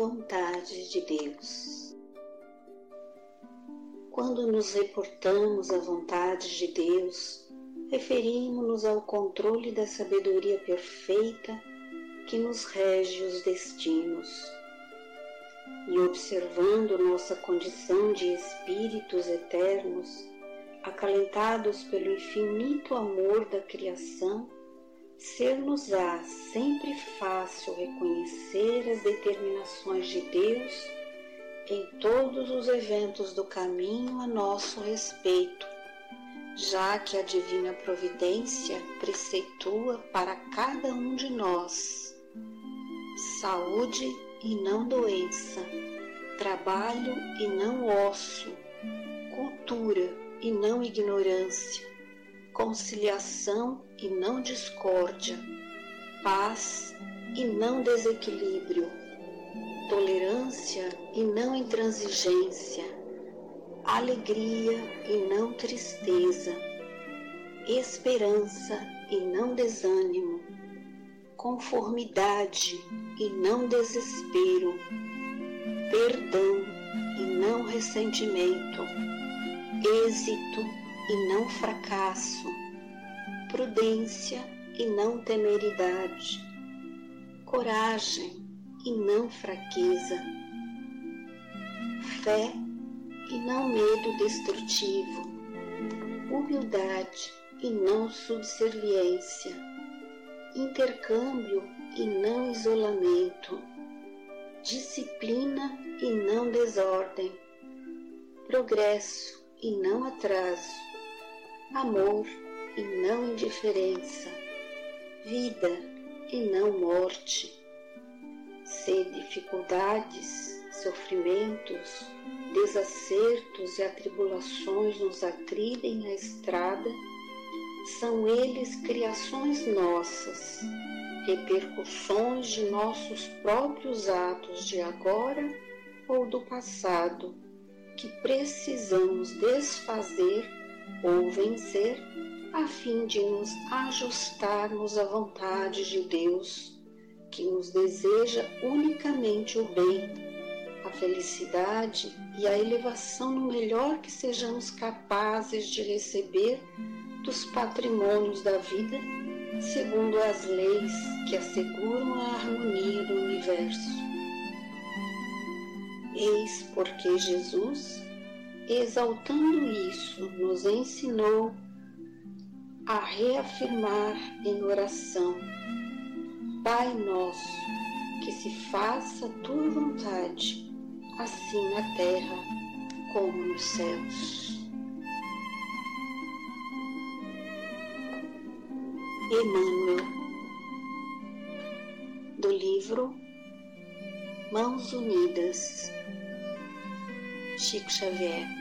vontade de Deus. Quando nos reportamos à vontade de Deus, referimos-nos ao controle da sabedoria perfeita que nos rege os destinos. E observando nossa condição de espíritos eternos, acalentados pelo infinito amor da criação, ser-nos-á sempre fácil reconhecer as determinações de Deus em todos os eventos do caminho a nosso respeito já que a divina providência preceitua para cada um de nós saúde e não doença, trabalho e não ócio, cultura e não ignorância, conciliação e não discórdia, paz e não desequilíbrio, tolerância e não intransigência alegria e não tristeza, esperança e não desânimo, conformidade e não desespero, perdão e não ressentimento, êxito e não fracasso, prudência e não temeridade, coragem e não fraqueza, fé e não medo destrutivo, humildade e não subserviência, intercâmbio e não isolamento, disciplina e não desordem, progresso e não atraso, amor e não indiferença, vida e não morte, se dificuldades, sofrimentos, desacertos e atribulações nos atridem a estrada, são eles criações nossas, repercussões de nossos próprios atos de agora ou do passado, que precisamos desfazer ou vencer a fim de nos ajustarmos à vontade de Deus, que nos deseja unicamente o bem a felicidade e a elevação no melhor que sejamos capazes de receber dos patrimônios da vida, segundo as leis que asseguram a harmonia do universo. Eis porque Jesus, exaltando isso, nos ensinou a reafirmar em oração: Pai nosso, que se faça a tua vontade assim na terra como nos céus. Emmanuel, do livro Mãos Unidas, Chico Xavier.